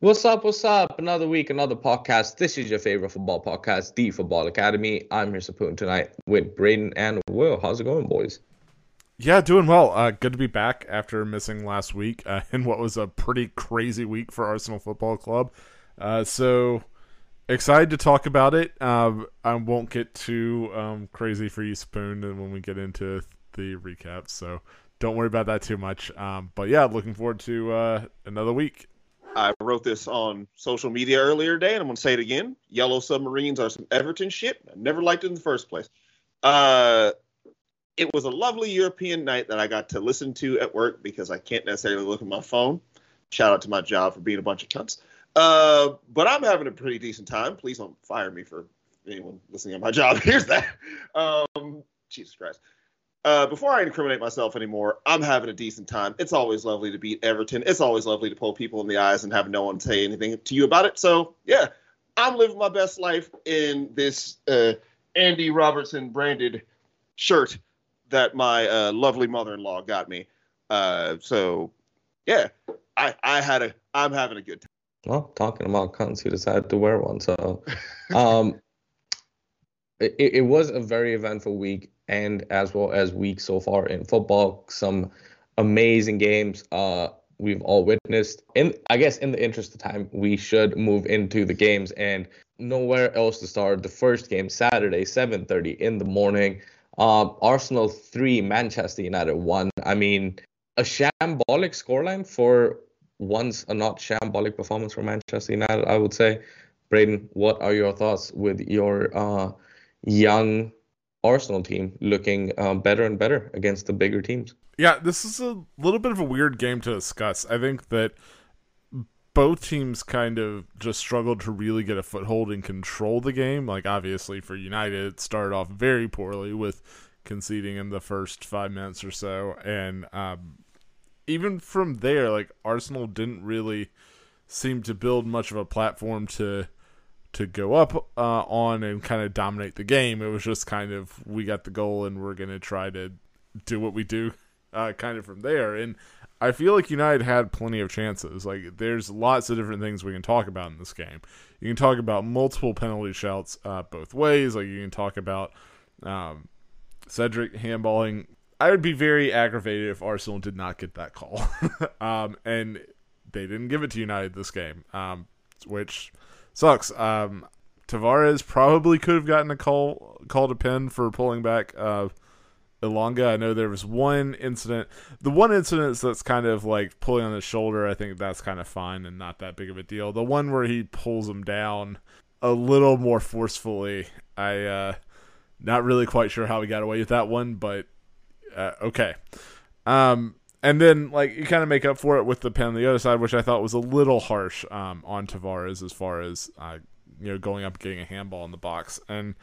What's up? What's up? Another week, another podcast. This is your favorite football podcast, The Football Academy. I'm here supporting tonight with Braden and Will. How's it going, boys? Yeah, doing well. Uh, good to be back after missing last week uh, in what was a pretty crazy week for Arsenal Football Club. Uh, so excited to talk about it. Um, I won't get too um, crazy for you, Spoon, when we get into the recap. So don't worry about that too much. Um, but yeah, looking forward to uh, another week. I wrote this on social media earlier today, and I'm going to say it again. Yellow submarines are some Everton shit. I never liked it in the first place. Uh, it was a lovely European night that I got to listen to at work because I can't necessarily look at my phone. Shout out to my job for being a bunch of cunts. Uh, but I'm having a pretty decent time. Please don't fire me for anyone listening at my job. Here's that. Um, Jesus Christ. Uh, before I incriminate myself anymore, I'm having a decent time. It's always lovely to beat Everton. It's always lovely to pull people in the eyes and have no one say anything to you about it. So, yeah, I'm living my best life in this uh, Andy Robertson branded shirt that my uh, lovely mother-in-law got me. Uh, so, yeah, I, I had a I'm having a good time. Well, talking about cunts who decided to wear one, so um, it, it was a very eventful week and as well as week so far in football. Some amazing games uh, we've all witnessed. And I guess in the interest of time, we should move into the games and nowhere else to start. The first game Saturday, 7:30 in the morning. Um, Arsenal three, Manchester United one. I mean, a shambolic scoreline for once a not shambolic performance for Manchester United. I would say. Braden, what are your thoughts with your uh, young Arsenal team looking um, better and better against the bigger teams. Yeah, this is a little bit of a weird game to discuss. I think that both teams kind of just struggled to really get a foothold and control the game. Like, obviously, for United, it started off very poorly with conceding in the first five minutes or so. And um, even from there, like, Arsenal didn't really seem to build much of a platform to to go up uh, on and kind of dominate the game. It was just kind of we got the goal and we're gonna try to do what we do, uh, kind of from there. And I feel like United had plenty of chances. Like there's lots of different things we can talk about in this game. You can talk about multiple penalty shouts uh, both ways. Like you can talk about um, Cedric handballing. I would be very aggravated if Arsenal did not get that call, um, and they didn't give it to United this game, um, which sucks. Um, Tavares probably could have gotten a call called a pin for pulling back uh, Elanga. I know there was one incident. The one incident that's kind of like pulling on his shoulder. I think that's kind of fine and not that big of a deal. The one where he pulls him down a little more forcefully. I uh, not really quite sure how he got away with that one, but uh, okay. Um, and then like you kind of make up for it with the pen on the other side, which I thought was a little harsh um, on Tavares as far as uh, you know going up and getting a handball in the box, and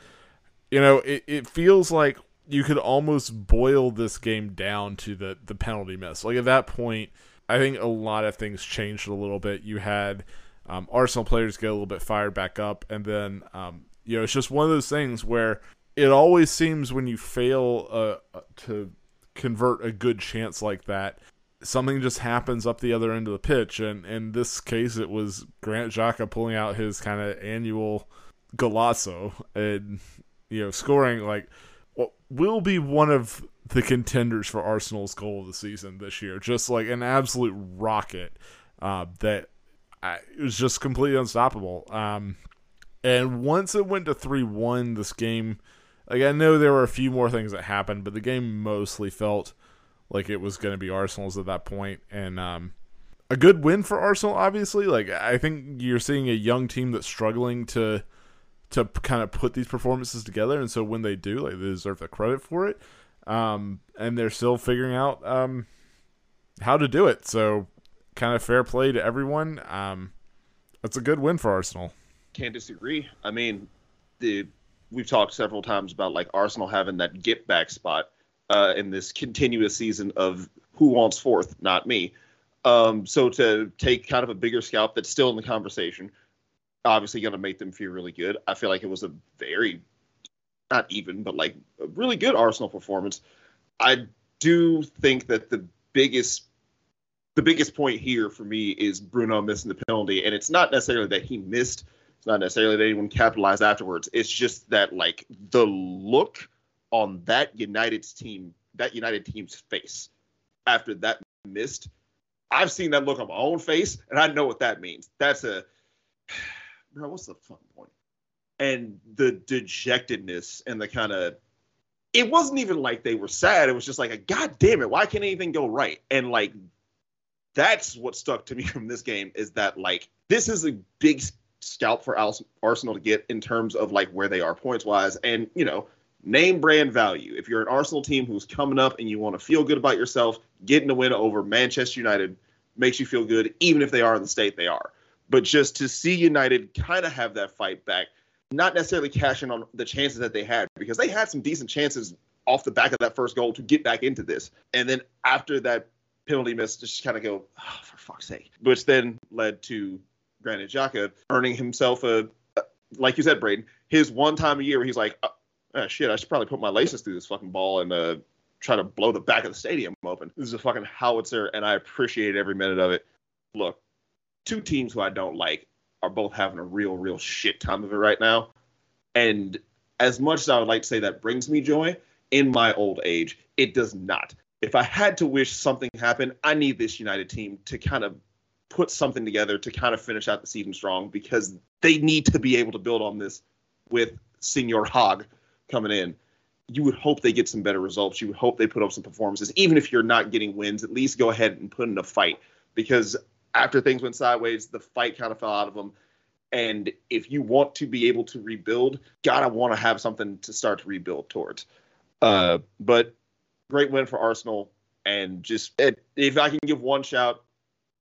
you know it, it feels like you could almost boil this game down to the the penalty miss. Like at that point, I think a lot of things changed a little bit. You had um, Arsenal players get a little bit fired back up, and then um, you know it's just one of those things where it always seems when you fail uh, to convert a good chance like that, something just happens up the other end of the pitch. And in this case, it was Granit Xhaka pulling out his kind of annual golazo and, you know, scoring like what will be one of the contenders for Arsenal's goal of the season this year. Just like an absolute rocket uh, that I, it was just completely unstoppable. Um, and once it went to 3 1, this game like I know there were a few more things that happened, but the game mostly felt like it was going to be Arsenal's at that point, and um, a good win for Arsenal. Obviously, like I think you're seeing a young team that's struggling to to kind of put these performances together, and so when they do, like they deserve the credit for it. Um, and they're still figuring out um, how to do it. So, kind of fair play to everyone. Um, that's a good win for Arsenal. Can't disagree. I mean, the we've talked several times about like Arsenal having that get back spot uh, in this continuous season of who wants fourth, not me. Um, so to take kind of a bigger scalp that's still in the conversation, obviously going to make them feel really good. I feel like it was a very, not even, but like a really good Arsenal performance. I do think that the biggest the biggest point here for me is Bruno missing the penalty, and it's not necessarily that he missed. Not necessarily that anyone capitalized afterwards. It's just that like the look on that United's team, that United team's face after that missed. I've seen that look on my own face, and I know what that means. That's a bro. What's the fucking point? And the dejectedness and the kind of it wasn't even like they were sad. It was just like a god damn it, why can't anything go right? And like that's what stuck to me from this game is that like this is a big scalp for Arsenal to get in terms of like where they are points wise, and you know name brand value. If you're an Arsenal team who's coming up and you want to feel good about yourself, getting a win over Manchester United makes you feel good, even if they are in the state they are. But just to see United kind of have that fight back, not necessarily cashing on the chances that they had, because they had some decent chances off the back of that first goal to get back into this. And then after that penalty miss, just kind of go, oh, for fuck's sake. Which then led to Granit Xhaka earning himself a, like you said, Braden, his one time a year he's like, oh, oh, shit, I should probably put my laces through this fucking ball and uh, try to blow the back of the stadium open. This is a fucking howitzer, and I appreciate every minute of it. Look, two teams who I don't like are both having a real, real shit time of it right now. And as much as I would like to say that brings me joy, in my old age, it does not. If I had to wish something happened, I need this United team to kind of put something together to kind of finish out the season strong because they need to be able to build on this with Senor Hog coming in. You would hope they get some better results. You would hope they put up some performances. Even if you're not getting wins, at least go ahead and put in a fight because after things went sideways, the fight kind of fell out of them. And if you want to be able to rebuild, gotta want to have something to start to rebuild towards. Uh, but great win for Arsenal. And just if I can give one shout,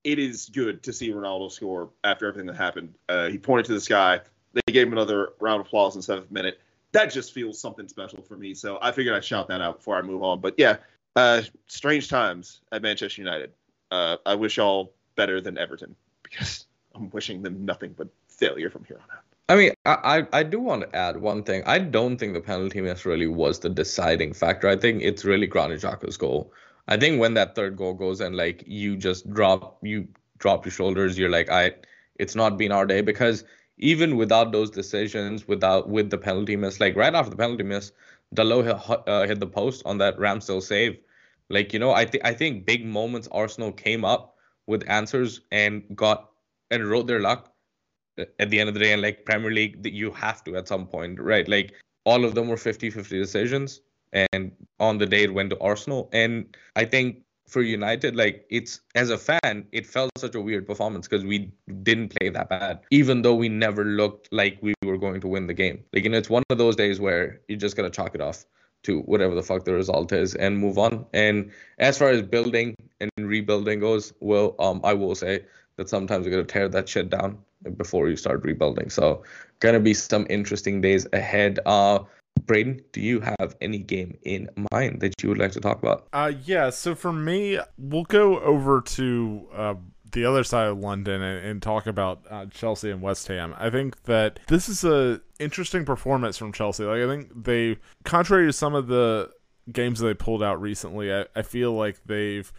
it is good to see Ronaldo score after everything that happened. Uh, he pointed to the sky. They gave him another round of applause in the seventh minute. That just feels something special for me. So I figured I'd shout that out before I move on. But yeah, uh, strange times at Manchester United. Uh, I wish y'all better than Everton because I'm wishing them nothing but failure from here on out. I mean, I, I do want to add one thing. I don't think the penalty miss really was the deciding factor. I think it's really Granit Xhaka's goal. I think when that third goal goes and like you just drop you drop your shoulders, you're like, I it's not been our day. Because even without those decisions, without with the penalty miss, like right after the penalty miss, Dalot hit, uh, hit the post on that Ramsdale save. Like you know, I think I think big moments Arsenal came up with answers and got and wrote their luck at the end of the day. And like premier league that you have to at some point right? Like all of them were 50-50 decisions. And on the day it went to arsenal and i think for united like it's as a fan it felt such a weird performance because we didn't play that bad even though we never looked like we were going to win the game like you know it's one of those days where you just gotta chalk it off to whatever the fuck the result is and move on. And as far as building and rebuilding goes, well, um, I will say that sometimes you got to tear that shit down before you start rebuilding. So, gonna be some interesting days ahead. Uh, Braden, do you have any game in mind that you would like to talk about? Uh, yeah. So for me, we'll go over to uh, the other side of London and, and talk about uh, Chelsea and West Ham. I think that this is a interesting performance from Chelsea. Like I think they, contrary to some of the games that they pulled out recently, I, I feel like they've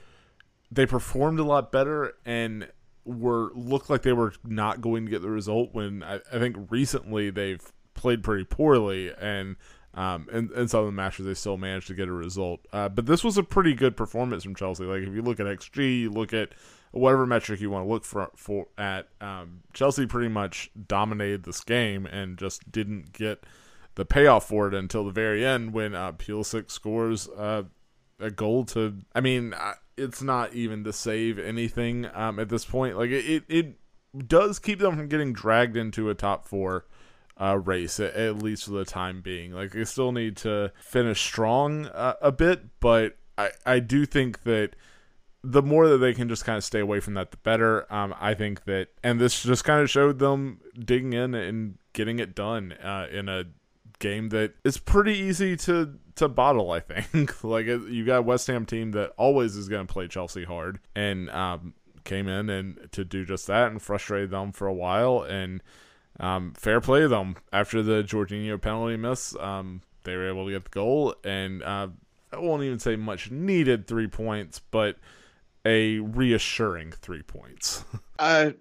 they performed a lot better and were looked like they were not going to get the result when I, I think recently they've played pretty poorly and um, in, in some of the matches they still managed to get a result. Uh, but this was a pretty good performance from Chelsea. Like if you look at XG, you look at whatever metric you want to look for for at um, Chelsea pretty much dominated this game and just didn't get the payoff for it until the very end when uh, Pulisic scores uh, a goal to. I mean, it's not even to save anything um, at this point. Like it, it, it does keep them from getting dragged into a top four. Uh, race at, at, least for the time being. Like they still need to finish strong uh, a bit, but I I do think that the more that they can just kind of stay away from that, the better. Um, I think that, and this just kind of showed them digging in and getting it done uh, in a game that is pretty easy to to bottle. I think like you got West Ham team that always is going to play Chelsea hard, and um, came in and to do just that and frustrated them for a while. And um, fair play to them after the Jorginho penalty miss. Um, they were able to get the goal, and uh, I won't even say much needed three points, but a reassuring three points. uh,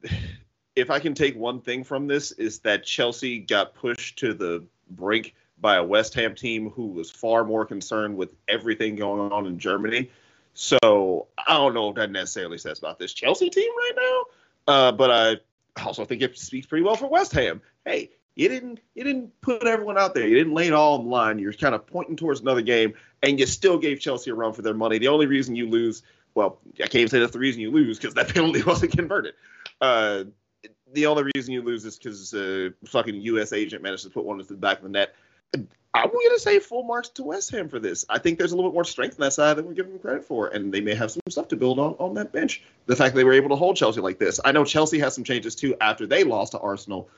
if I can take one thing from this is that Chelsea got pushed to the brink by a West Ham team who was far more concerned with everything going on in Germany. So I don't know if that necessarily says about this Chelsea team right now, uh, but I also I think it speaks pretty well for West Ham. Hey, you didn't you didn't put everyone out there. You didn't lay it all on the line. You're kind of pointing towards another game, and you still gave Chelsea a run for their money. The only reason you lose, well, I can't even say that's the reason you lose because that penalty wasn't converted. Uh, the only reason you lose is because uh, fucking U.S. agent managed to put one into the back of the net. I'm going to say full marks to West Ham for this. I think there's a little bit more strength on that side than we're giving them credit for, and they may have some stuff to build on on that bench. The fact they were able to hold Chelsea like this. I know Chelsea has some changes too after they lost to Arsenal,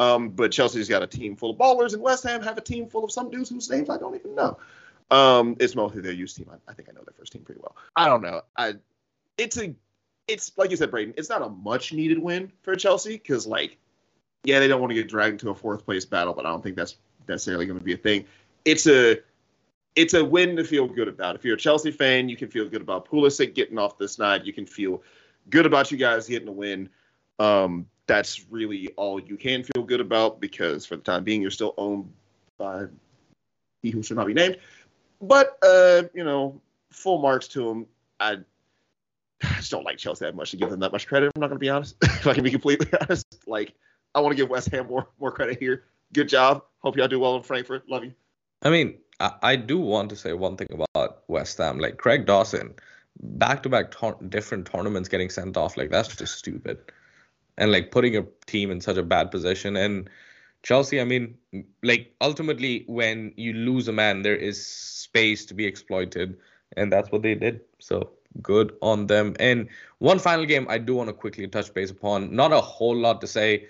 um, but Chelsea's got a team full of ballers, and West Ham have a team full of some dudes whose names I don't even know. Um, it's mostly their youth team. I, I think I know their first team pretty well. I don't know. I it's a it's like you said, Braden. It's not a much needed win for Chelsea because like yeah, they don't want to get dragged into a fourth place battle, but I don't think that's necessarily going to be a thing. It's a it's a win to feel good about. If you're a Chelsea fan, you can feel good about Pulisic getting off this night. You can feel good about you guys getting a win. Um, that's really all you can feel good about because for the time being, you're still owned by he who should not be named. But uh, you know, full marks to him. I, I just don't like Chelsea that much to give them that much credit. I'm not going to be honest. if I can be completely honest, like I want to give West Ham more more credit here good job. Hope y'all do well in Frankfurt. Love you. I mean, I, I do want to say one thing about West Ham. Like Craig Dawson, back to back different tournaments getting sent off. Like that's just stupid. And like putting a team in such a bad position. And Chelsea, I mean, like ultimately, when you lose a man, there is space to be exploited. And that's what they did. So good on them. And one final game I do want to quickly touch base upon. Not a whole lot to say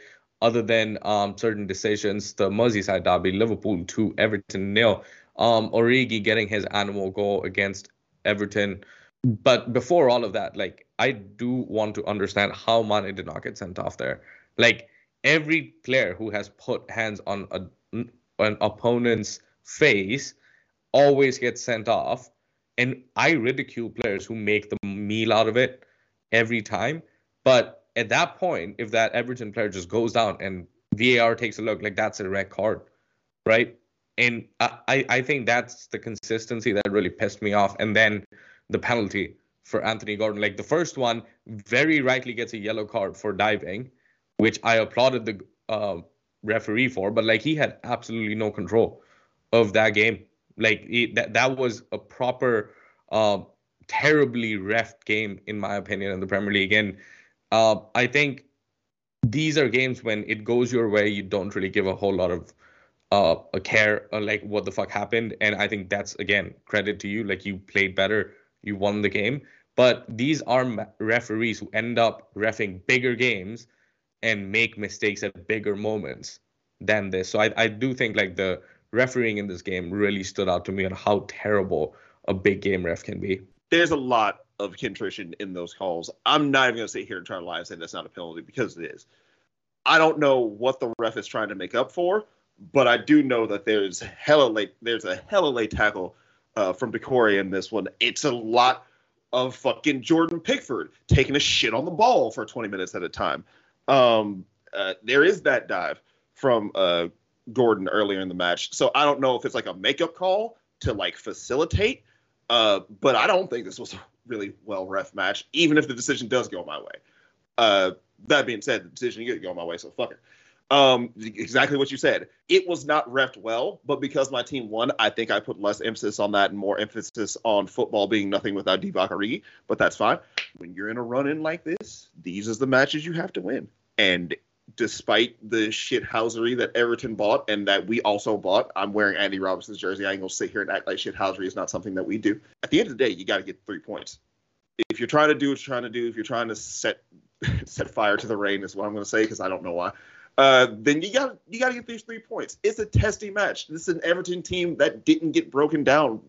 other than um, certain decisions, the Merseyside derby, Liverpool 2, Everton nil. Um, Origi getting his animal goal against Everton. But before all of that, like I do want to understand how Mane did not get sent off there. Like every player who has put hands on a, an opponent's face always gets sent off. And I ridicule players who make the meal out of it every time. But at that point, if that Everton player just goes down and VAR takes a look, like that's a red card, right? And I, I think that's the consistency that really pissed me off. And then the penalty for Anthony Gordon, like the first one, very rightly gets a yellow card for diving, which I applauded the uh, referee for, but like he had absolutely no control of that game. Like he, that that was a proper, uh, terribly ref game in my opinion in the Premier League. And uh, I think these are games when it goes your way, you don't really give a whole lot of uh, a care uh, like what the fuck happened. And I think that's again credit to you. Like you played better, you won the game. But these are referees who end up refing bigger games and make mistakes at bigger moments than this. So I, I do think like the refereeing in this game really stood out to me on how terrible a big game ref can be. There's a lot of contrition in those calls. I'm not even going to sit here and try to lie and say that's not a penalty because it is. I don't know what the ref is trying to make up for, but I do know that there's hella late. There's a hella late tackle uh, from Doucouré in this one. It's a lot of fucking Jordan Pickford taking a shit on the ball for 20 minutes at a time. Um, uh, there is that dive from uh, Gordon earlier in the match. So I don't know if it's like a makeup call to like facilitate, uh, but I don't think this was a really well ref match, even if the decision does go my way. Uh, that being said, the decision did go my way, so fuck it. Um, exactly what you said. It was not refed well, but because my team won, I think I put less emphasis on that and more emphasis on football being nothing without Divock Origi. But that's fine. When you're in a run in like this, these are the matches you have to win. And despite the shithousery that Everton bought and that we also bought, I'm wearing Andy Robertson's jersey. I ain't gonna sit here and act like shithousery is not something that we do. At the end of the day, you got to get three points. If you're trying to do what you're trying to do, if you're trying to set set fire to the rain, is what I'm gonna say because I don't know why. Uh, then you got you got to get these three points. It's a testy match. This is an Everton team that didn't get broken down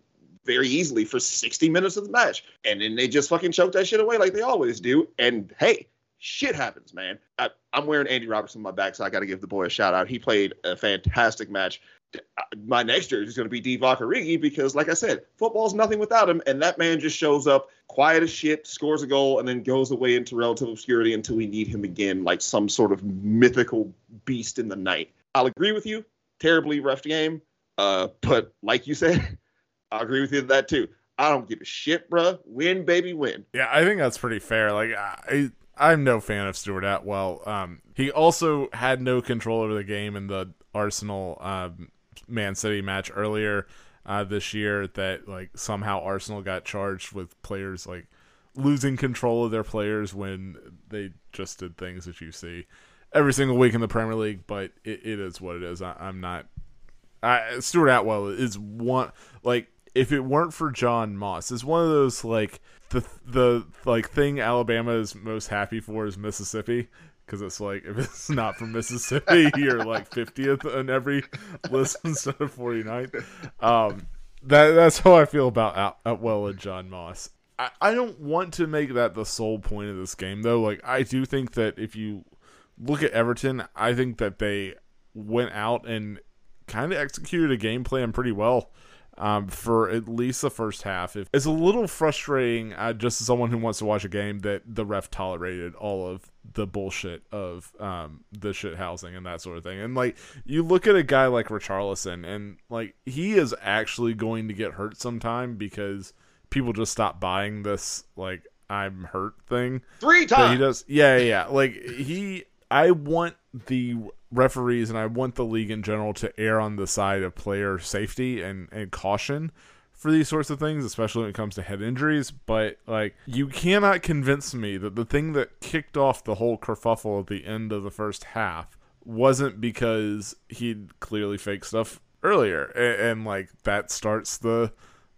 very easily for 60 minutes of the match, and then they just fucking choked that shit away like they always do. And hey, shit happens, man. I, am wearing Andy Robertson on my back, so I got to give the boy a shout out. He played a fantastic match. my next jersey is going to be Divock Origi because, like I said, football's nothing without him, and that man just shows up quiet as shit, scores a goal, and then goes away into relative obscurity until we need him again, like some sort of mythical beast in the night. I'll agree with you. Terribly rough game, uh, but like you said, I agree with you that too. I don't give a shit, bruh. Win, baby, win. Yeah, I think that's pretty fair. Like I I'm no fan of Stuart Atwell. Um, he also had no control over the game in the Arsenal um, Man City match earlier uh, this year. That like somehow Arsenal got charged with players like losing control of their players when they just did things that you see every single week in the Premier League. But it, it is what it is. I, I'm not. I, Stuart Atwell is one like if it weren't for John Moss, it's one of those like the the like thing Alabama is most happy for is Mississippi because it's like if it's not from Mississippi, you're like 50th on every list instead of 49th. Um, that that's how I feel about Atwell and John Moss. I, I don't want to make that the sole point of this game though. Like I do think that if you look at Everton, I think that they went out and kind of executed a game plan pretty well um, for at least the first half. It's a little frustrating, uh, just as someone who wants to watch a game, that the ref tolerated all of the bullshit of um, the shit housing and that sort of thing. And like, you look at a guy like Richarlison, and like, he is actually going to get hurt sometime because people just stop buying this like I'm hurt thing. Three times. he does. Yeah, yeah, yeah. Like he, I want the referees and I want the league in general to err on the side of player safety and, and caution for these sorts of things, especially when it comes to head injuries. But like, you cannot convince me that the thing that kicked off the whole kerfuffle at the end of the first half wasn't because he'd clearly fake stuff earlier, and, and like that starts the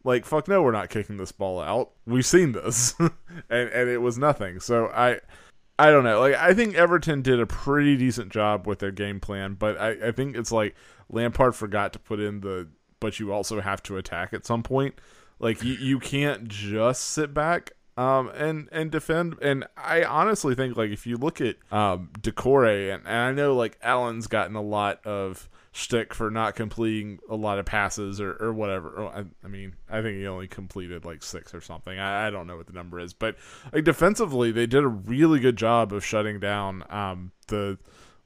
like fuck no, we're not kicking this ball out. We've seen this, and and it was nothing. So I I don't know. Like I think Everton did a pretty decent job with their game plan, but I, I think it's like Lampard forgot to put in the but you also have to attack at some point. Like you, you can't just sit back um and and defend and I honestly think like if you look at um Doucouré and, and I know like Allen's gotten a lot of shtick for not completing a lot of passes or, or whatever. I, I, mean, I think he only completed like six or something. I, I, don't know what the number is, but like defensively, they did a really good job of shutting down um, the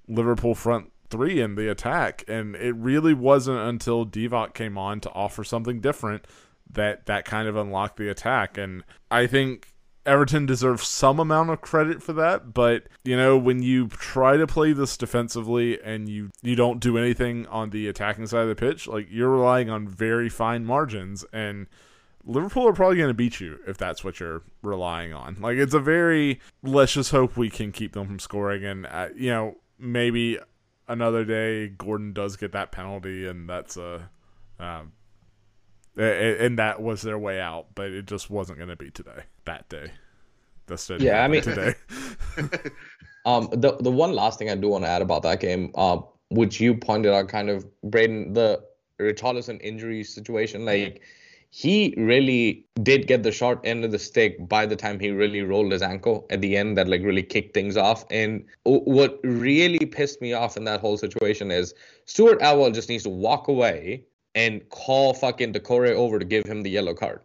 Liverpool front three in the attack, and it really wasn't until Divock came on to offer something different that that kind of unlocked the attack. And I think Everton deserves some amount of credit for that, but you know, when you try to play this defensively and you you don't do anything on the attacking side of the pitch, like you're relying on very fine margins and Liverpool are probably going to beat you if that's what you're relying on. Like it's a very let's just hope we can keep them from scoring and uh, you know, maybe another day Gordon does get that penalty and that's a um, and that was their way out, but it just wasn't going to be today. That day, that's yeah. I mean, today. um, the the one last thing I do want to add about that game, uh, which you pointed out, kind of Braden, the Richarlison injury situation, like he really did get the short end of the stick by the time he really rolled his ankle at the end that like really kicked things off and what really pissed me off in that whole situation is Stuart Atwell just needs to walk away and call fucking Doucouré over to give him the yellow card.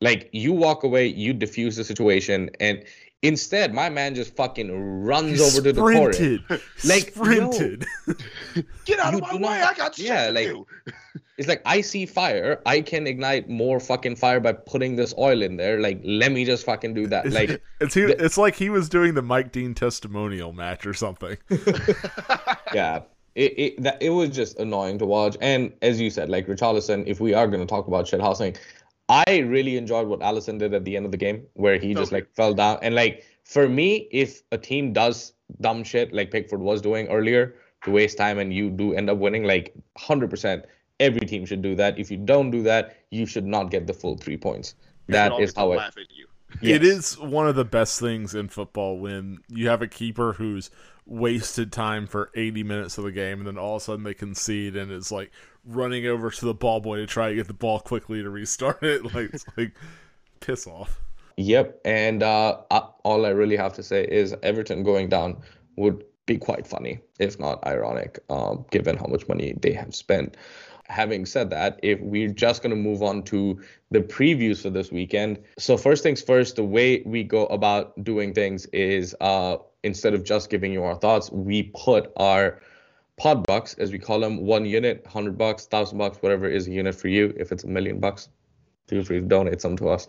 Like you walk away, you diffuse the situation, and instead my man just fucking runs he over to Doucouré. Like sprinted. Get out of my way! Not, I got yeah. Like it's like I see fire. I can ignite more fucking fire by putting this oil in there. Like let me just fucking do that. Like it's he, the, it's like he was doing the Mike Dean testimonial match or something. yeah it it that it was just annoying to watch. And as you said, like Richarlison, if we are going to talk about shit housing, I really enjoyed what Alisson did at the end of the game, where he just like fell down. And like for me, if a team does dumb shit like Pickford was doing earlier to waste time and you do end up winning, like 100%, every team should do that. If you don't do that, you should not get the full three points. That is how it. Yes. It is one of the best things in football when you have a keeper who's wasted time for 80 minutes of the game, and then all of a sudden they concede, and it's like running over to the ball boy to try to get the ball quickly to restart it. Like, it's like piss off. Yep, and uh, all I really have to say is Everton going down would be quite funny, if not ironic, um, given how much money they have spent. Having said that, if we're just going to move on to the previews for this weekend. So, first things first, the way we go about doing things is uh, instead of just giving you our thoughts, we put our pod bucks, as we call them, one unit, 100 bucks, 1,000 bucks, whatever is a unit for you. If it's a million bucks, feel free to donate some to us.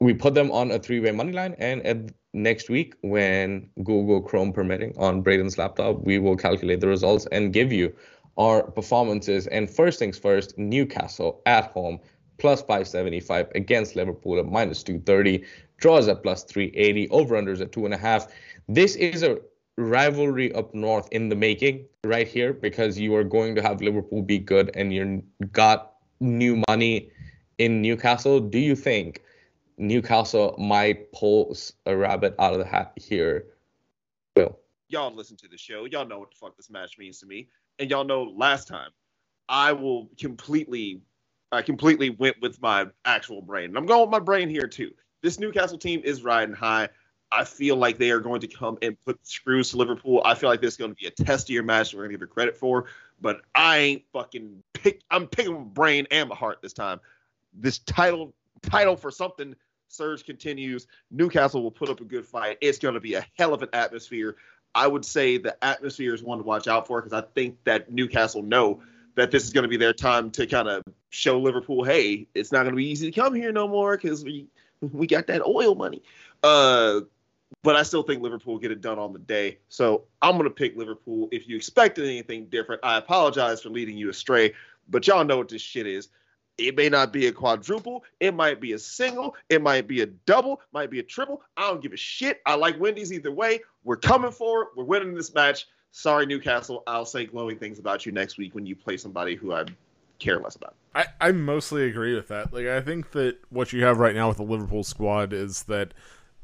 We put them on a three way money line, and at next week, when Google Chrome permitting on Braden's laptop, we will calculate the results and give you our performances. And first things first, Newcastle at home plus 575 against Liverpool at minus 230, draws at plus 380, over unders at two and a half. This is a rivalry up north in the making right here because you are going to have Liverpool be good and you got new money in Newcastle. Do you think Newcastle might pull a rabbit out of the hat here? Will y'all listen to the show. Y'all know what the fuck this match means to me and y'all know last time, I will completely, I completely went with my actual brain. And I'm going with my brain here too. This Newcastle team is riding high. I feel like they are going to come and put screws to Liverpool. I feel like this is going to be a testier match. We're going to give it credit for, but I ain't fucking pick. I'm picking my brain and my heart this time. This title, title for something. Surge continues. Newcastle will put up a good fight. It's going to be a hell of an atmosphere. I would say the atmosphere is one to watch out for because I think that Newcastle know that this is going to be their time to kind of show Liverpool, hey, it's not going to be easy to come here no more because we we got that oil money. Uh, but I still think Liverpool get it done on the day. So I'm going to pick Liverpool. If you expected anything different, I apologize for leading you astray, but y'all know what this shit is. It may not be a quadruple. It might be a single. It might be a double. Might be a triple. I don't give a shit. I like Wendy's either way. We're coming for it. We're winning this match. Sorry, Newcastle. I'll say glowing things about you next week when you play somebody who I care less about. I, I mostly agree with that. Like I think that what you have right now with the Liverpool squad is that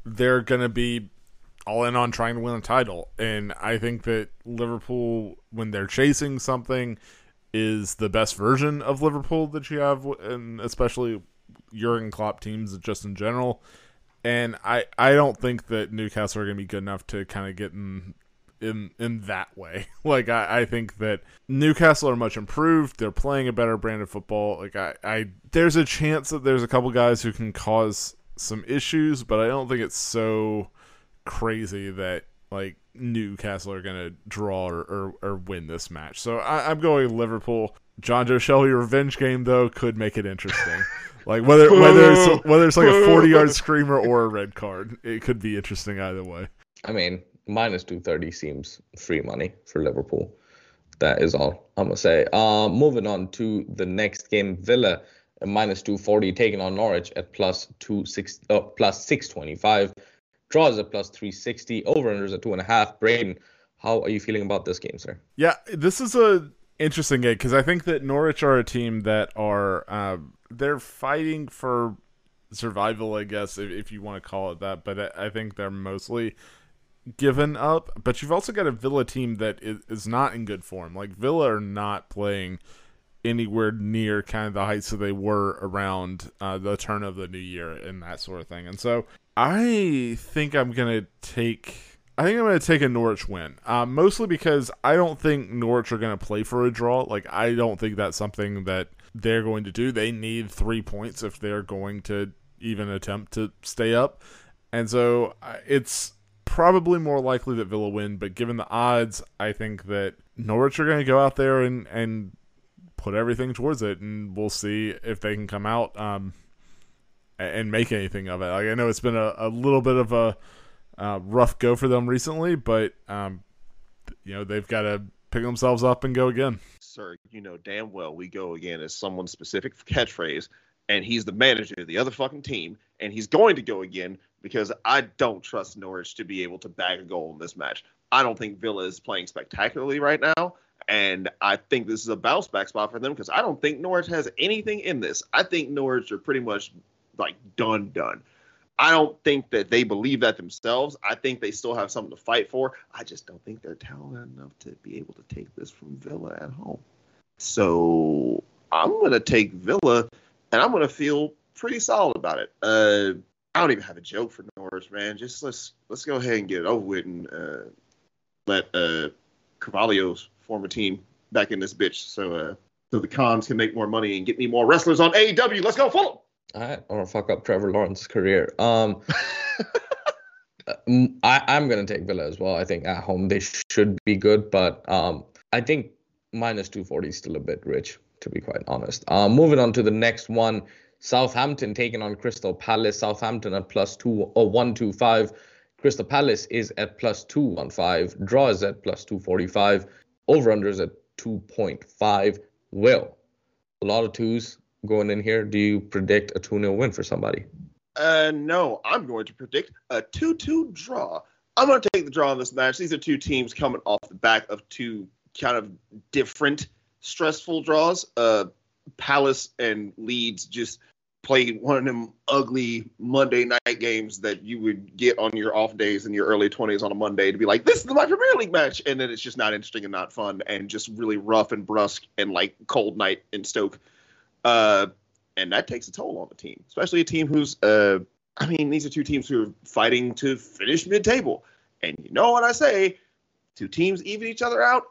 they're gonna be all in on trying to win a title. And I think that Liverpool, when they're chasing something, is the best version of Liverpool that you have, and especially Jurgen Klopp teams just in general. And I, I don't think that Newcastle are going to be good enough to kind of get in in in that way. Like I, I think that Newcastle are much improved. They're playing a better brand of football. Like I, I there's a chance that there's a couple guys who can cause some issues, but I don't think it's so crazy that like Newcastle are going to draw or, or, or, win this match. So I, am going Liverpool. Jonjo Shelvey revenge game though could make it interesting. like whether whether it's whether it's like a 40 yard screamer or a red card, it could be interesting either way. I mean, minus 230 seems free money for Liverpool. That is all I'm gonna say. Uh, moving on to the next game, Villa minus 240 taking on Norwich at plus two six uh, plus 625. Draws at plus 360. Over unders at two and a half. Braden, how are you feeling about this game, sir? Yeah, this is a interesting game because I think that Norwich are a team that are uh, they're fighting for survival, I guess, if, if you want to call it that. But I think they're mostly given up. But you've also got a Villa team that is, is not in good form. Like Villa are not playing anywhere near kind of the heights that they were around uh, the turn of the new year and that sort of thing. And so I think I'm gonna take. I think I'm gonna take a Norwich win, uh, mostly because I don't think Norwich are gonna play for a draw. Like I don't think that's something that they're going to do. They need three points if they're going to even attempt to stay up, and so it's probably more likely that Villa win. But given the odds, I think that Norwich are to go out there and and put everything towards it, and we'll see if they can come out um, and make anything of it. Like I know it's been a, a little bit of a uh, rough go for them recently, but um, you know they've got to pick themselves up and go again. Sir, you know damn well we go again as someone's specific catchphrase, and he's the manager of the other fucking team, and he's going to go again because I don't trust Norwich to be able to bag a goal in this match. I don't think Villa is playing spectacularly right now. And I think this is a bounce back spot for them because I don't think Norwich has anything in this. I think Norwich are pretty much like done, done. I don't think that they believe that themselves. I think they still have something to fight for. I just don't think they're talented enough to be able to take this from Villa at home. So I'm going to take Villa and I'm going to feel pretty solid about it. Uh, I don't even have a joke for Norwich, man. Just let's let's go ahead and get it over with and uh, let uh, Carvalho's former team back in this bitch. So uh, so the Khans can make more money and get me more wrestlers on AEW. Let's go, Fulham. I want to fuck up Trevor Lawrence's career. Um, I, I'm gonna take Villa as well. I think at home they should be good, but um, I think minus 240 is still a bit rich, to be quite honest. Uh, moving on to the next one, Southampton taking on Crystal Palace. Southampton at plus two or 125. Crystal Palace is at plus two one five. Draw is at plus two forty five. Over under is at two point five. Will a lot of twos going in here. Do you predict a 2 0 win for somebody? Uh, no, I'm going to predict a 2 2 draw. I'm going to take the draw in this match. These are two teams coming off the back of two kind of different stressful draws. Uh, Palace and Leeds just played one of them ugly Monday night games that you would get on your off days in your early 20s on a Monday to be like, this is my Premier League match. And then it's just not interesting and not fun and just really rough and brusque and like cold night in Stoke. Uh, and that takes a toll on the team, especially a team who's, uh, I mean, these are two teams who are fighting to finish mid table. And you know what I say? Two teams even each other out.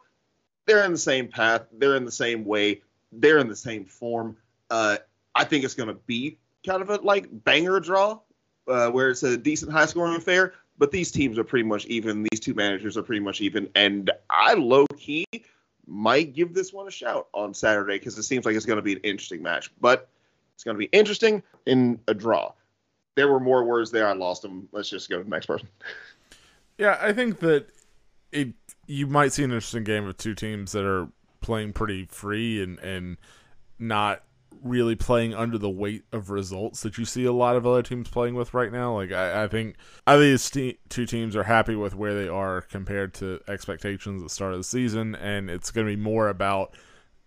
They're in the same path. They're in the same way. They're in the same form. Uh, I think it's going to be kind of a like banger draw, uh, where it's a decent high scoring affair. But these teams are pretty much even. These two managers are pretty much even. And I low key might give this one a shout on Saturday because it seems like it's going to be an interesting match. But it's going to be interesting in a draw. There were more words there. I lost them. Let's just go to the next person. Yeah, I think that it you might see an interesting game of two teams that are playing pretty free and and not really playing under the weight of results that you see a lot of other teams playing with right now. Like I, I think I think these two teams are happy with where they are compared to expectations at the start of the season, and it's going to be more about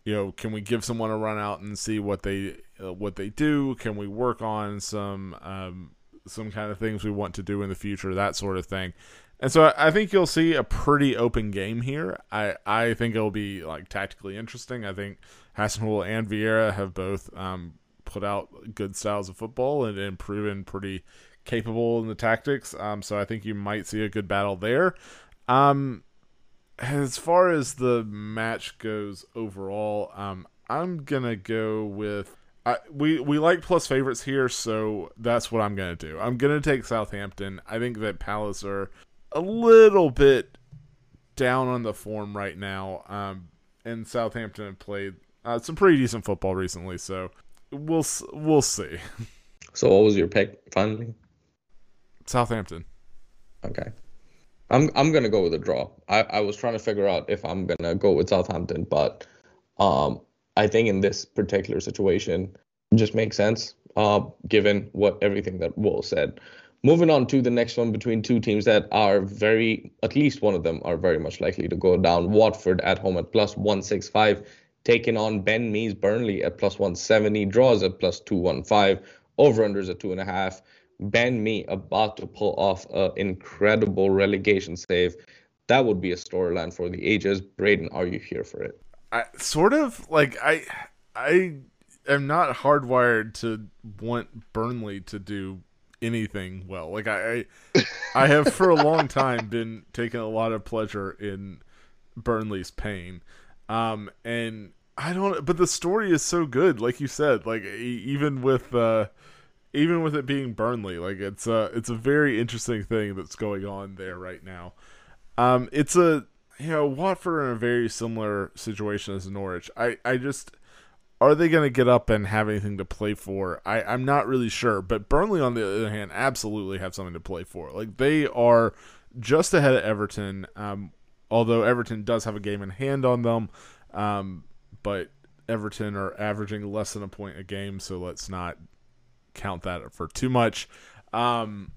you know can we give someone a run out and see what they uh, what they do? Can we work on some um, some kind of things we want to do in the future? That sort of thing. And so I think you'll see a pretty open game here. I, I think it'll be like tactically interesting. I think Hasenhüttl and Vieira have both um, put out good styles of football and, and proven pretty capable in the tactics. Um, so I think you might see a good battle there. Um, as far as the match goes overall, um, I'm gonna go with. I, we we like plus favorites here, so that's what I'm gonna do. I'm gonna take Southampton. I think that Palace are a little bit down on the form right now. Um, and Southampton have played uh, some pretty decent football recently, so we'll we'll see. So, what was your pick finally? Southampton. Okay, I'm I'm gonna go with a draw. I, I was trying to figure out if I'm gonna go with Southampton, but um, I think in this particular situation, it just makes sense. Uh, given what everything that Will said. Moving on to the next one between two teams that are very, at least one of them are very much likely to go down. Watford at home at plus 165, taking on Ben Mee's Burnley at plus 170, draws at plus 215, over unders at two and a half. Ben Mee about to pull off an incredible relegation save. That would be a storyline for the ages. Braden, are you here for it? I sort of like I I am not hardwired to want Burnley to do anything well. Like I, I, I have for a long time been taking a lot of pleasure in Burnley's pain, um, and I don't. But the story is so good, like you said. Like even with, uh, even with it being Burnley, like it's a, it's a very interesting thing that's going on there right now. Um, it's a, you know, Watford in a very similar situation as Norwich. I, I just are they going to get up and have anything to play for? I, I'm not really sure. But Burnley, on the other hand, absolutely have something to play for. Like they are just ahead of Everton, um, although Everton does have a game in hand on them. Um, but Everton are averaging less than a point a game, so let's not count that for too much. Um,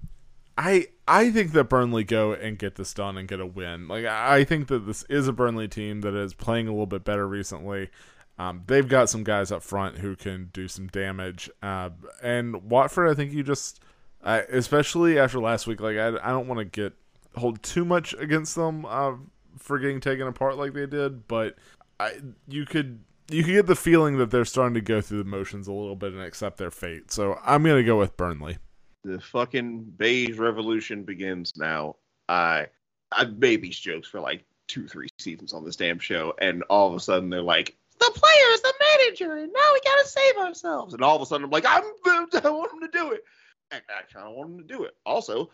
I I think that Burnley go and get this done and get a win. Like I think that this is a Burnley team that is playing a little bit better recently. Um, they've got some guys up front who can do some damage. Uh, and Watford, I think you just, uh, especially after last week, like I, I don't want to get hold too much against them uh, for getting taken apart like they did, but I, you could you could get the feeling that they're starting to go through the motions a little bit and accept their fate. So I'm gonna go with Burnley. The fucking beige revolution begins now. I I've made these jokes for like two, three seasons on this damn show, and all of a sudden they're like the player is the manager, and now we gotta save ourselves. And all of a sudden, I'm like, I'm, I want him to do it. I, I kind of want him to do it. Also,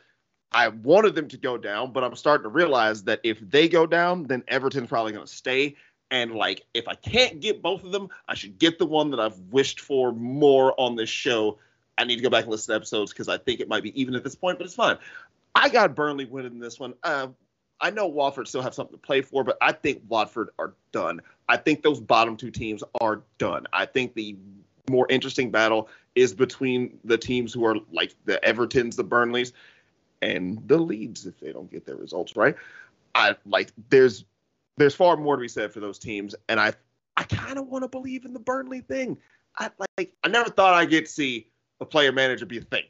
I wanted them to go down, but I'm starting to realize that if they go down, then Everton's probably going to stay. And like, if I can't get both of them, I should get the one that I've wished for more on this show. I need to go back and listen to episodes because I think it might be even at this point, but it's fine. I got Burnley winning this one. Uh, I know Watford still have something to play for, but I think Watford are done. I think those bottom two teams are done. I think the more interesting battle is between the teams who are like the Evertons, the Burnleys, and the Leeds if they don't get their results right. I like there's there's far more to be said for those teams, and I I kind of want to believe in the Burnley thing. I like I never thought I'd get to see a player manager be a thing,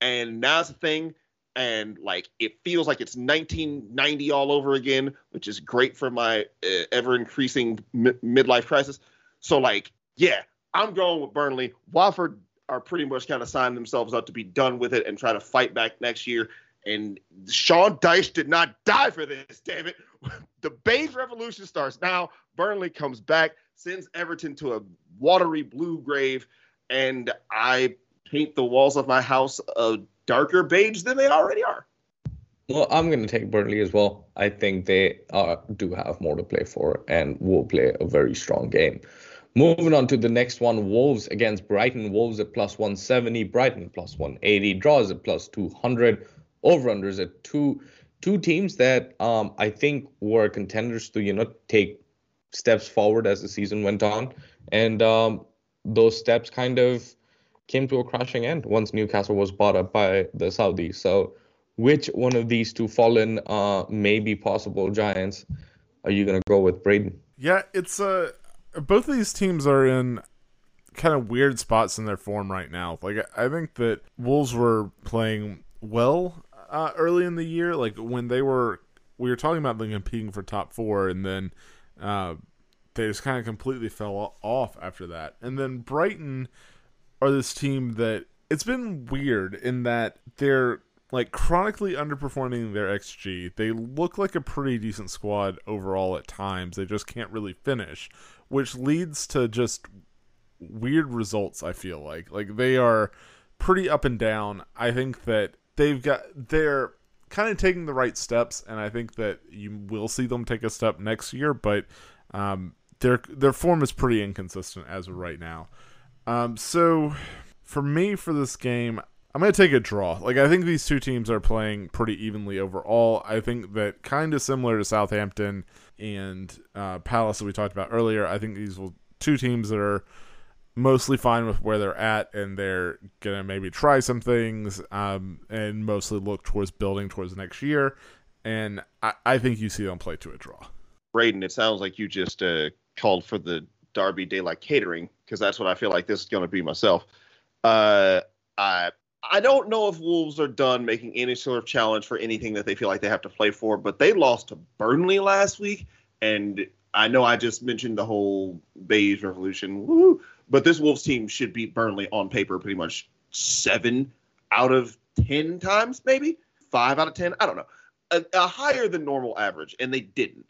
and now it's a thing and like it feels like it's 1990 all over again, which is great for my uh, ever increasing midlife crisis. So like, yeah, I'm going with Burnley. Watford are pretty much kind of signing themselves up to be done with it and try to fight back next year. And Sean Dyche did not die for this, damn it. The beige revolution starts now. Burnley comes back, sends Everton to a watery blue grave, and I paint the walls of my house a darker beige than they already are. Well, I'm going to take Burnley as well. I think they uh, do have more to play for and will play a very strong game. Moving on to the next one Wolves against Brighton. Wolves at plus 170, Brighton plus 180, draws at plus 200, over unders at two. Two teams that um, I think were contenders to, you know, take steps forward as the season went on. And um, those steps kind of came to a crashing end once Newcastle was bought up by the Saudis. So, which one of these two fallen, uh, maybe possible giants, are you going to go with, Braden? Yeah, it's uh, both of these teams are in kind of weird spots in their form right now. Like, I think that Wolves were playing well uh, early in the year. Like when they were, we were talking about them competing for top four, and then uh, they just kind of completely fell off after that. And then Brighton are this team that it's been weird in that they're like chronically underperforming their XG. They look like a pretty decent squad overall at times. They just can't really finish, which leads to just weird results, I feel like. Like they are pretty up and down. I think that they've got they're kind of taking the right steps and I think that you will see them take a step next year, but um, their their form is pretty inconsistent as of right now. Um, so for me for this game, I'm going to take a draw. Like I think these two teams are playing pretty evenly overall. I think that kind of similar to Southampton and uh, Palace that we talked about earlier. I think these will two teams that are mostly fine with where they're at, and they're gonna maybe try some things, um, and mostly look towards building towards next year. And I, I think you see them play to a draw. Braden, it sounds like you just uh, called for the Derby Daylight Catering because that's what I feel like this is going to be myself. Uh, I I don't know if Wolves are done making any sort of challenge for anything that they feel like they have to play for, but they lost to Burnley last week, and I know I just mentioned the whole beige revolution, woo, but this Wolves team should beat Burnley on paper pretty much seven out of ten times, maybe five out of ten. I don't know, a, a higher than normal average, and they didn't.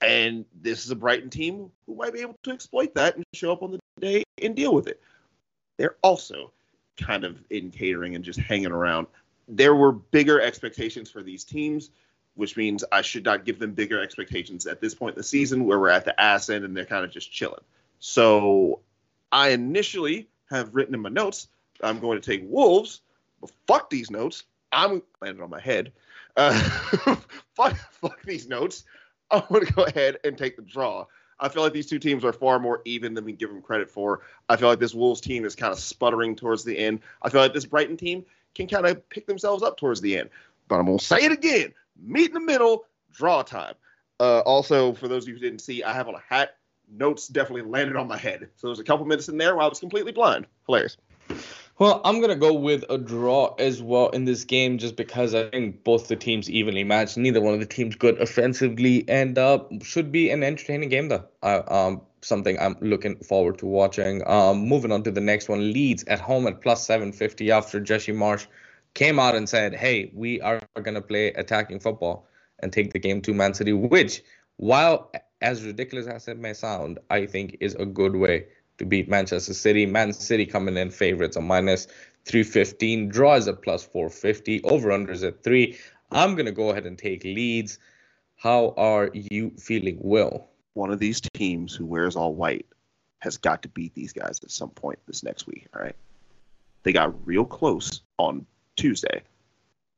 And this is a Brighton team who might be able to exploit that and show up on the day and deal with it. They're also kind of in catering and just hanging around. There were bigger expectations for these teams, which means I should not give them bigger expectations at this point in the season where we're at the ass end and they're kind of just chilling. So I initially have written in my notes I'm going to take Wolves, but fuck these notes. I'm landed on my head. Uh, fuck, fuck these notes. I'm going to go ahead and take the draw. I feel like these two teams are far more even than we give them credit for. I feel like this Wolves team is kind of sputtering towards the end. I feel like this Brighton team can kind of pick themselves up towards the end. But I'm going to say it again meet in the middle, draw time. Uh, also, for those of you who didn't see, I have on a hat. Notes definitely landed on my head. So there's a couple minutes in there where I was completely blind. Hilarious. Well, I'm gonna go with a draw as well in this game, just because I think both the teams evenly matched. Neither one of the teams good offensively, and uh, should be an entertaining game though. Uh, um, something I'm looking forward to watching. Um, moving on to the next one, Leeds at home at plus 750 after Jesse Marsch came out and said, "Hey, we are gonna play attacking football and take the game to Man City," which while as ridiculous as it may sound, I think is a good way to beat Manchester City. Man City coming in favorites are minus 315, draws at plus 450, over unders at three. I'm going to go ahead and take Leeds. How are you feeling, Will? One of these teams who wears all white has got to beat these guys at some point this next week. All right. They got real close on Tuesday.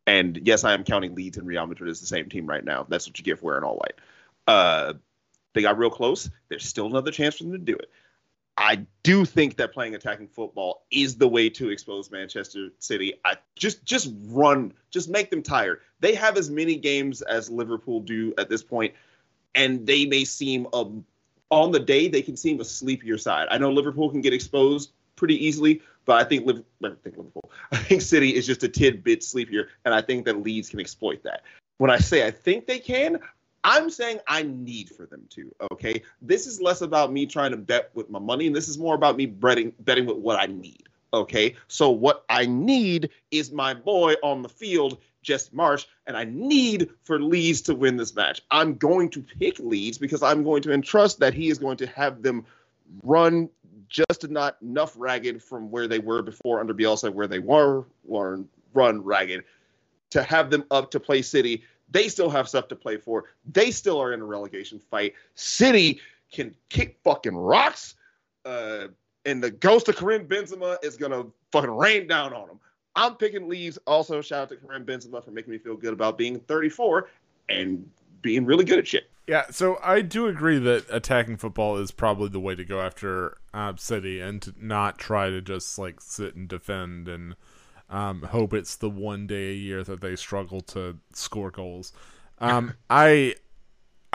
And yes, I am counting Leeds and Real Madrid as the same team right now. That's what you get for wearing all white. Uh, they got real close. There's still another chance for them to do it. I do think that playing attacking football is the way to expose Manchester City. I just just run, just make them tired. They have as many games as Liverpool do at this point, and they may seem um, on the day they can seem a sleepier side. I know Liverpool can get exposed pretty easily, but I think, Liverpool, I think Liverpool, I think City is just a tidbit sleepier, and I think that Leeds can exploit that. When I say I think they can, I'm saying I need for them to. Okay, this is less about me trying to bet with my money, and this is more about me betting betting with what I need. Okay, so what I need is my boy on the field, Jesse Marsch, and I need for Leeds to win this match. I'm going to pick Leeds because I'm going to entrust that he is going to have them run just not enough ragged from where they were before under Bielsa, where they were, were run ragged, to have them up to play City they still have stuff to play for. They still are in a relegation fight. City can kick fucking rocks. Uh, and the ghost of Karim Benzema is gonna fucking rain down on them. I'm picking Leeds. Also, shout out to Karim Benzema for making me feel good about being 34 and being really good at shit. Yeah, so I do agree that attacking football is probably the way to go after uh, City and to not try to just like sit and defend and um, hope it's the one day a year that they struggle to score goals. Um, I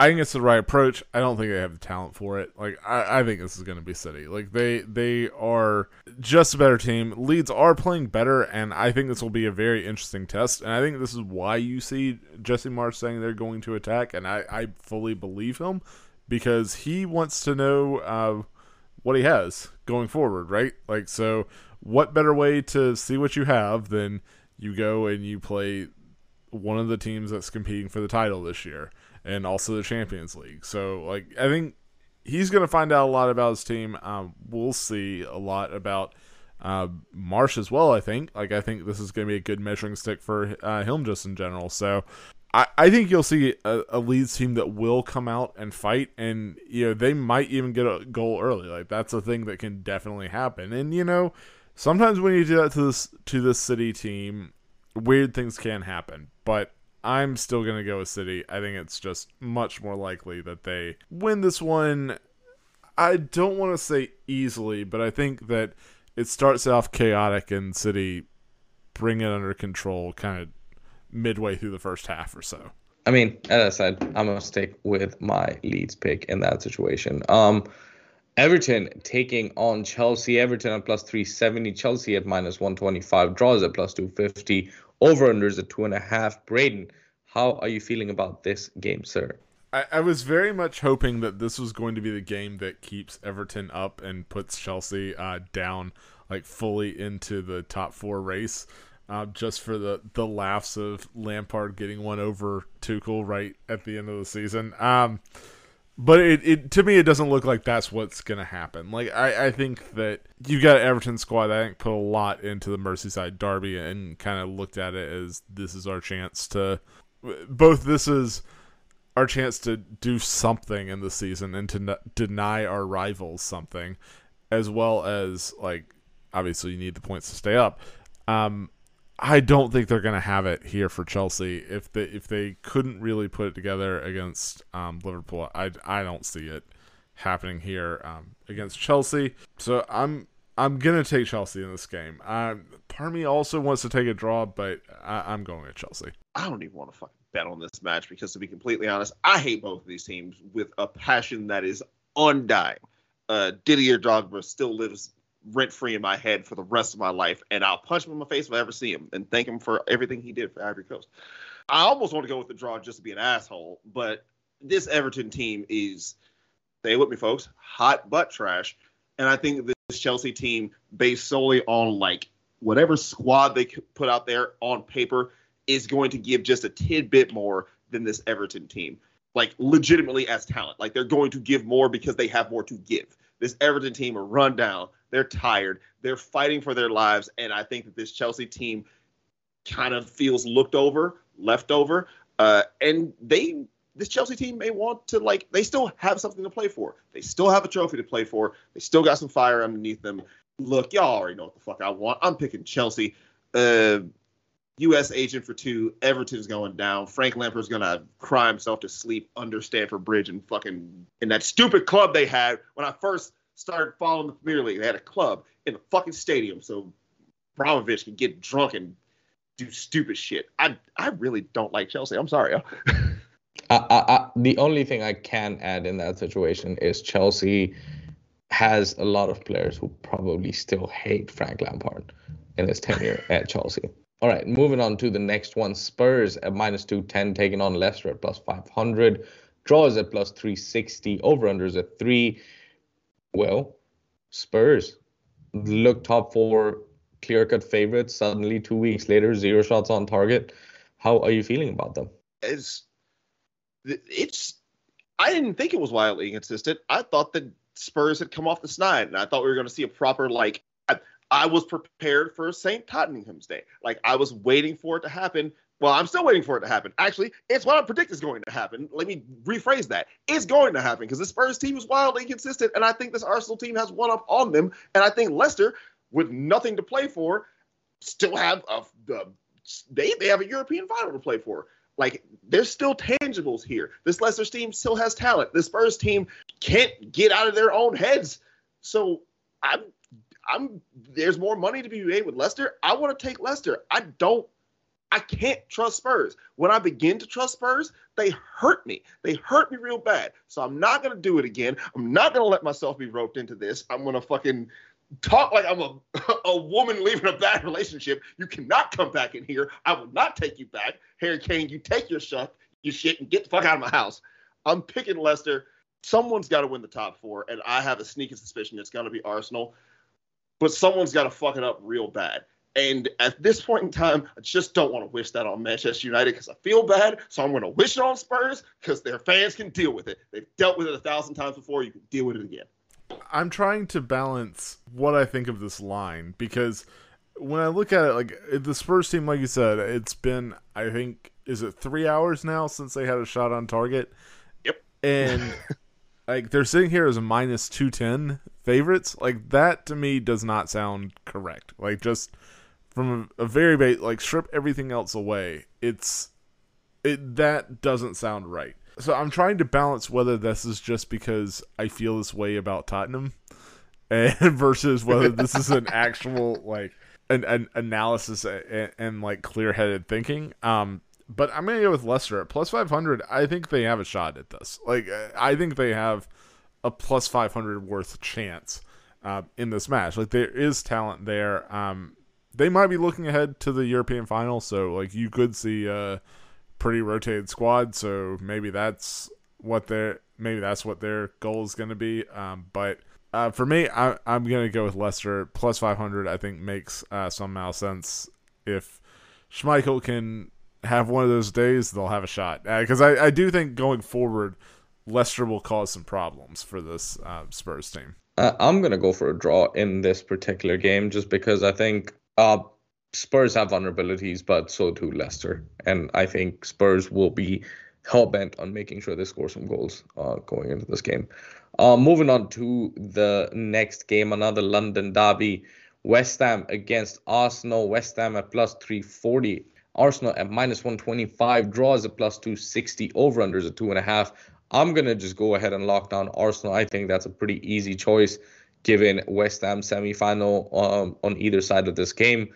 I think it's the right approach. I don't think they have the talent for it. Like I, I think this is going to be City. Like they they are just a better team. Leeds are playing better, and I think this will be a very interesting test. And I think this is why you see Jesse Marsch saying they're going to attack, and I I fully believe him because he wants to know uh, what he has going forward, right? Like so what better way to see what you have than you go and you play one of the teams that's competing for the title this year and also the Champions League. So, like, I think he's going to find out a lot about his team. Um, we'll see a lot about uh, Marsch as well, I think. Like, I think this is going to be a good measuring stick for uh, him just in general. So, I, I think you'll see a, a Leeds team that will come out and fight, and, you know, they might even get a goal early. Like, that's a thing that can definitely happen. And, you know, sometimes when you do that to this to this city team, weird things can happen. But I'm still gonna go with City. I think it's just much more likely that they win this one. I don't want to say easily, but I think that it starts off chaotic and City bring it under control kind of midway through the first half or so. I mean, as I said, I'm gonna stick with my Leeds pick in that situation. Um, Everton taking on Chelsea. Everton at plus 370. Chelsea at minus 125. Draws at plus 250. Over unders at two and a half. Braden, how are you feeling about this game, sir? I, I, was very much hoping that this was going to be the game that keeps Everton up and puts Chelsea uh, down, like fully into the top four race. Uh, just for the, the laughs of Lampard getting one over Tuchel right at the end of the season. Um, but it, it to me it doesn't look like that's what's gonna happen. Like I, I think that you've got Everton squad that I think put a lot into the Merseyside derby and kind of looked at it as this is our chance to both this is our chance to do something in the season and to n- deny our rivals something as well as like obviously you need the points to stay up. Um, I don't think they're going to have it here for Chelsea. If they if they couldn't really put it together against um, Liverpool, I, I don't see it happening here um, against Chelsea. So I'm I'm gonna take Chelsea in this game. Um, part me also wants to take a draw, but I, am going with Chelsea. I don't even want to fucking bet on this match because, to be completely honest, I hate both of these teams with a passion that is undying. Uh, Didier Drogba still lives rent free in my head for the rest of my life, and I'll punch him in my face if I ever see him and thank him for everything he did for Ivory Coast. I almost want to go with the draw just to be an asshole, but this Everton team is, stay with me, folks, hot butt trash. And I think this Chelsea team, based solely on like whatever squad they put out there on paper, is going to give just a tidbit more than this Everton team. like legitimately as talent. Like they're going to give more because they have more to give. This Everton team are run down. They're tired. They're fighting for their lives, and I think that this Chelsea team kind of feels looked over, left over, uh, and they this Chelsea team may want to like they still have something to play for. They still have a trophy to play for. They still got some fire underneath them. Look, y'all already know what the fuck I want. I'm picking Chelsea. Uh, U.S. agent for two. Everton's going down. Frank Lampard's gonna cry himself to sleep under Stamford Bridge and fucking in that stupid club they had when I first started following the Premier League. They had a club in the fucking stadium so Abramovich can get drunk and do stupid shit. I I really don't like Chelsea. I'm sorry. I, I, I, the only thing I can add in that situation is Chelsea has a lot of players who probably still hate Frank Lampard in his tenure at Chelsea. All right, moving on to the next one. Spurs at minus 210, taking on Leicester at plus 500. Draws at plus 360. Over unders at 3. Well, Spurs look top four, clear cut favorites. Suddenly, two weeks later, zero shots on target. How are you feeling about them? It's, it's, I didn't think it was wildly inconsistent. I thought that Spurs had come off the snide, and I thought we were going to see a proper like I was prepared for St. Totteringham's Day. Like I was waiting for it to happen. Well, I'm still waiting for it to happen. Actually, it's what I predict is going to happen. Let me rephrase that. It's going to happen because the Spurs team is wildly inconsistent, and I think this Arsenal team has one up on them. And I think Leicester, with nothing to play for, still have a, they they have a European final to play for. Like there's still tangibles here. This Leicester team still has talent. The Spurs team can't get out of their own heads. So I'm I'm there's more money to be made with Leicester. I want to take Leicester. I don't I can't trust Spurs. When I begin to trust Spurs, they hurt me. They hurt me real bad. So I'm not gonna do it again. I'm not gonna let myself be roped into this. I'm gonna fucking talk like I'm a a woman leaving a bad relationship. You cannot come back in here. I will not take you back. Harry Kane, you take your shit, your shit, and get the fuck out of my house. I'm picking Leicester. Someone's got to win the top four, and I have a sneaky suspicion it's going to be Arsenal but someone's got to fuck it up real bad. And at this point in time, I just don't want to wish that on Manchester United because I feel bad. So I'm going to wish it on Spurs because their fans can deal with it. They've dealt with it a thousand times before. You can deal with it again. I'm trying to balance what I think of this line because when I look at it, like the Spurs team, like you said, it's been, I think, is it three hours now since they had a shot on target? Yep. And like they're sitting here as a minus 210 favorites like that to me does not sound correct like just from a, a very base like strip everything else away it's it that doesn't sound right so i'm trying to balance whether this is just because i feel this way about tottenham and versus whether this is an actual like an, an analysis and, and like clear-headed thinking um but I'm gonna go with Leicester at plus five hundred. I think they have a shot at this. Like I think they have a plus five hundred worth chance uh, in this match. Like there is talent there. Um, they might be looking ahead to the European final, so like you could see a pretty rotated squad. So maybe that's what their maybe that's what their goal is going to be. Um, but uh, for me, I, am going to go with Leicester plus 500. I think makes uh, somehow sense if Schmeichel can have one of those days, they'll have a shot. Because uh, I, I do think going forward, Leicester will cause some problems for this uh, Spurs team. Uh, I'm going to go for a draw in this particular game just because I think uh, Spurs have vulnerabilities, but so do Leicester. And I think Spurs will be hell bent on making sure they score some goals uh, going into this game. Uh, moving on to the next game, another London derby. West Ham against Arsenal. West Ham at plus 340 Arsenal at minus 125, draws at plus 260, over unders at two and a half. I'm gonna just go ahead and lock down Arsenal. I think that's a pretty easy choice given West Ham semifinal um, on either side of this game.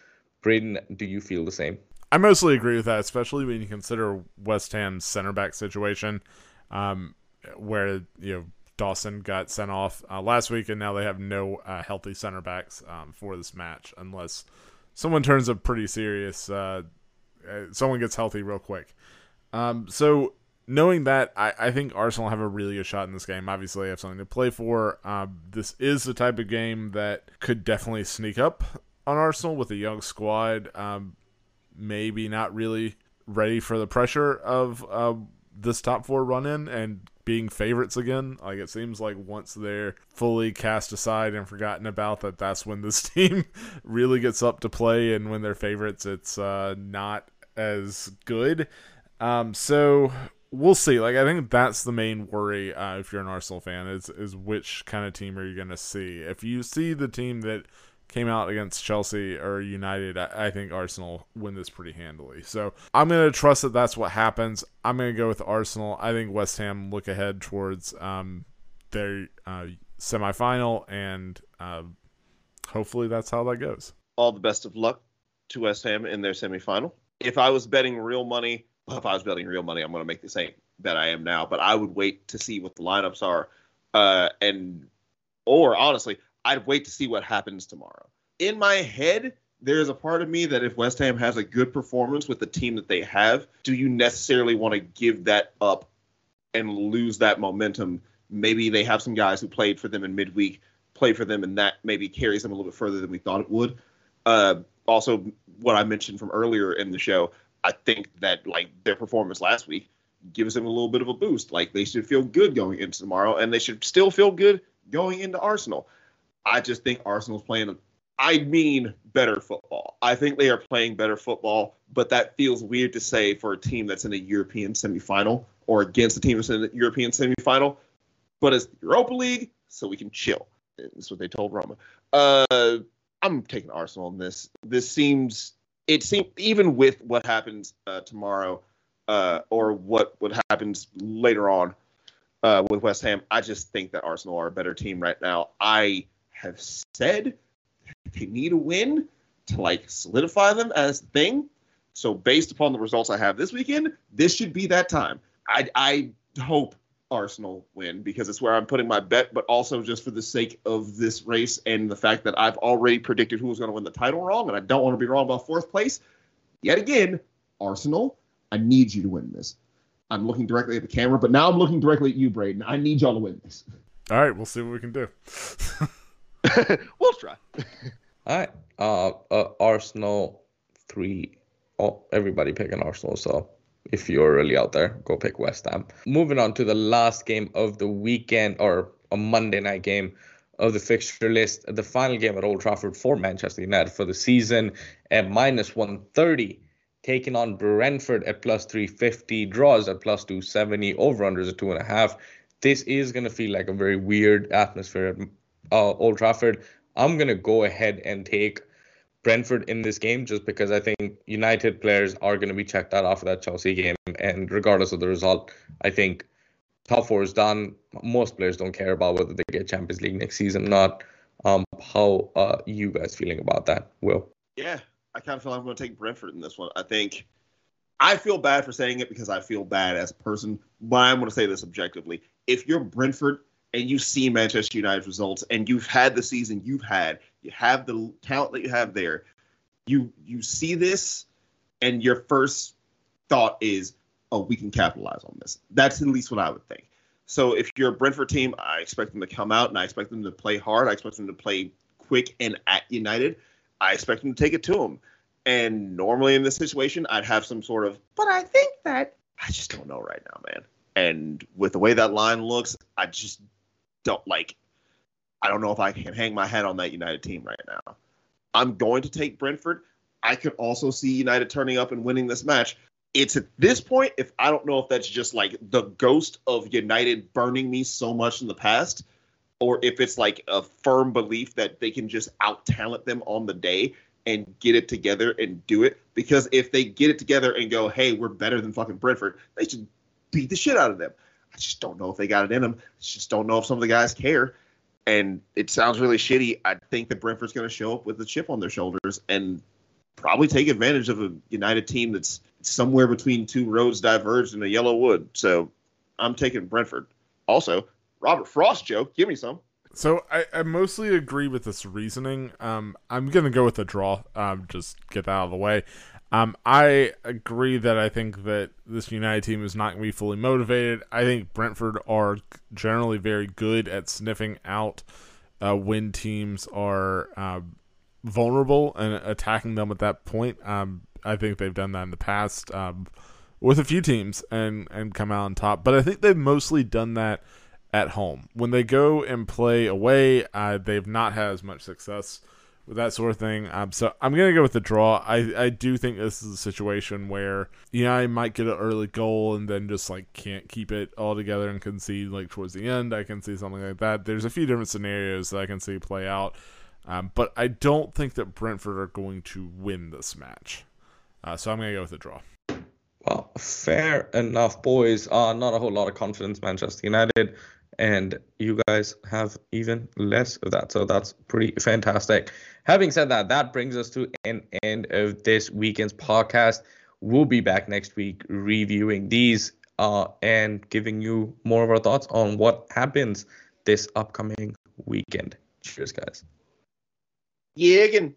Braden, do you feel the same? I mostly agree with that, especially when you consider West Ham's center back situation, um, where you know Dawson got sent off uh, last week, and now they have no uh, healthy center backs um, for this match, unless someone turns up pretty serious uh, uh, someone gets healthy real quick. Um, so knowing that, I, I think Arsenal have a really good shot in this game. Obviously, they have something to play for. Um, this is the type of game that could definitely sneak up on Arsenal with a young squad. Um, maybe not really ready for the pressure of uh, this top four run in and being favorites again. Like it seems like once they're fully cast aside and forgotten about that, that's when this team really gets up to play, and when they're favorites, it's uh, not as good. Um, so we'll see. Like I think that's the main worry uh, if you're an Arsenal fan is is which kind of team are you going to see? If you see the team that came out against Chelsea or United, I, I think Arsenal win this pretty handily. So I'm going to trust that that's what happens. I'm going to go with Arsenal. I think West Ham look ahead towards um, their uh, semifinal, and uh, hopefully that's how that goes. All the best of luck to West Ham in their semifinal. If I was betting real money, if I was betting real money, I'm going to make the same bet I am now. But I would wait to see what the lineups are, uh, and or honestly, I'd wait to see what happens tomorrow. In my head, there's a part of me that if West Ham has a good performance with the team that they have, do you necessarily want to give that up and lose that momentum? Maybe they have some guys who played for them in midweek, play for them, and that maybe carries them a little bit further than we thought it would. Uh, also, what I mentioned from earlier in the show, I think that like their performance last week gives them a little bit of a boost. Like they should feel good going into tomorrow, and they should still feel good going into Arsenal. I just think Arsenal's playing. I mean, better football. I think they are playing better football, but that feels weird to say for a team that's in a European semifinal or against a team that's in a European semifinal. But it's Europa League, so we can chill. That's what they told Roma. Uh, I'm taking Arsenal in this. This seems. It seems even with what happens uh, tomorrow, uh, or what what happens later on uh, with West Ham. I just think that Arsenal are a better team right now. I have said they need a win to like solidify them as a thing. So based upon the results I have this weekend, this should be that time. I I hope Arsenal win because it's where I'm putting my bet, but also just for the sake of this race and the fact that I've already predicted who was going to win the title wrong, and I don't want to be wrong about fourth place. Yet again, Arsenal, I need you to win this. I'm looking directly at the camera, but now I'm looking directly at you, Braden. I need y'all to win this. All right, we'll see what we can do. we'll try. All right. Uh, uh, Arsenal three. Oh, everybody picking Arsenal. So if you're really out there, go pick West Ham. Moving on to the last game of the weekend or a Monday night game of the fixture list. The final game at Old Trafford for Manchester United for the season at minus 130, taking on Brentford at plus 350, draws at plus 270, over unders at two and a half. This is going to feel like a very weird atmosphere at uh, Old Trafford. I'm going to go ahead and take Brentford in this game just because I think United players are going to be checked out after that Chelsea game. And regardless of the result, I think top four is done. Most players don't care about whether they get Champions League next season or not. Um, how uh, you guys feeling about that, Will? Yeah, I kind of feel like I'm going to take Brentford in this one. I think I feel bad for saying it because I feel bad as a person, but I'm going to say this objectively. If you're Brentford and you see Manchester United's results and you've had the season you've had, you have the talent that you have there, you you see this and your first thought is, oh, we can capitalize on this. That's at least what I would think. So if you're a Brentford team, I expect them to come out and I expect them to play hard. I expect them to play quick and at United. I expect them to take it to them. And normally in this situation, I'd have some sort of, but I think that I just don't know right now, man. And with the way that line looks, I just don't like. I don't know if I can hang my hat on that United team right now. I'm going to take Brentford. I could also see United turning up and winning this match. It's at this point, if I don't know if that's just like the ghost of United burning me so much in the past, or if it's like a firm belief that they can just out talent them on the day and get it together and do it. Because if they get it together and go, hey, we're better than fucking Brentford, they should beat the shit out of them. I just don't know if they got it in them. I just don't know if some of the guys care. And it sounds really shitty. I think that Brentford's going to show up with a chip on their shoulders and probably take advantage of a United team that's somewhere between two roads diverged in a yellow wood. So I'm taking Brentford. Also, Robert Frost joke. Give me some. So I, I mostly agree with this reasoning. Um, I'm gonna go with a draw. Um, just get that out of the way. Um, I agree that I think that this United team is not going to be fully motivated. I think Brentford are generally very good at sniffing out uh, when teams are uh, vulnerable and attacking them at that point. Um, I think they've done that in the past. Um, with a few teams and and come out on top. But I think they've mostly done that at home. When they go and play away, uh, they've not had as much success with that sort of thing. Um, so I'm gonna go with the draw. I I do think this is a situation where yeah, I might get an early goal and then just like can't keep it all together and concede like towards the end. I can see something like that. There's a few different scenarios that I can see play out. Um, but I don't think that Brentford are going to win this match. Uh, so I'm going to go with the draw. Well, fair enough, boys. Uh, not a whole lot of confidence, Manchester United, and you guys have even less of that. So that's pretty fantastic. Having said that, that brings us to an end of this weekend's podcast. We'll be back next week reviewing these uh, and giving you more of our thoughts on what happens this upcoming weekend. Cheers, guys. Yeah, again.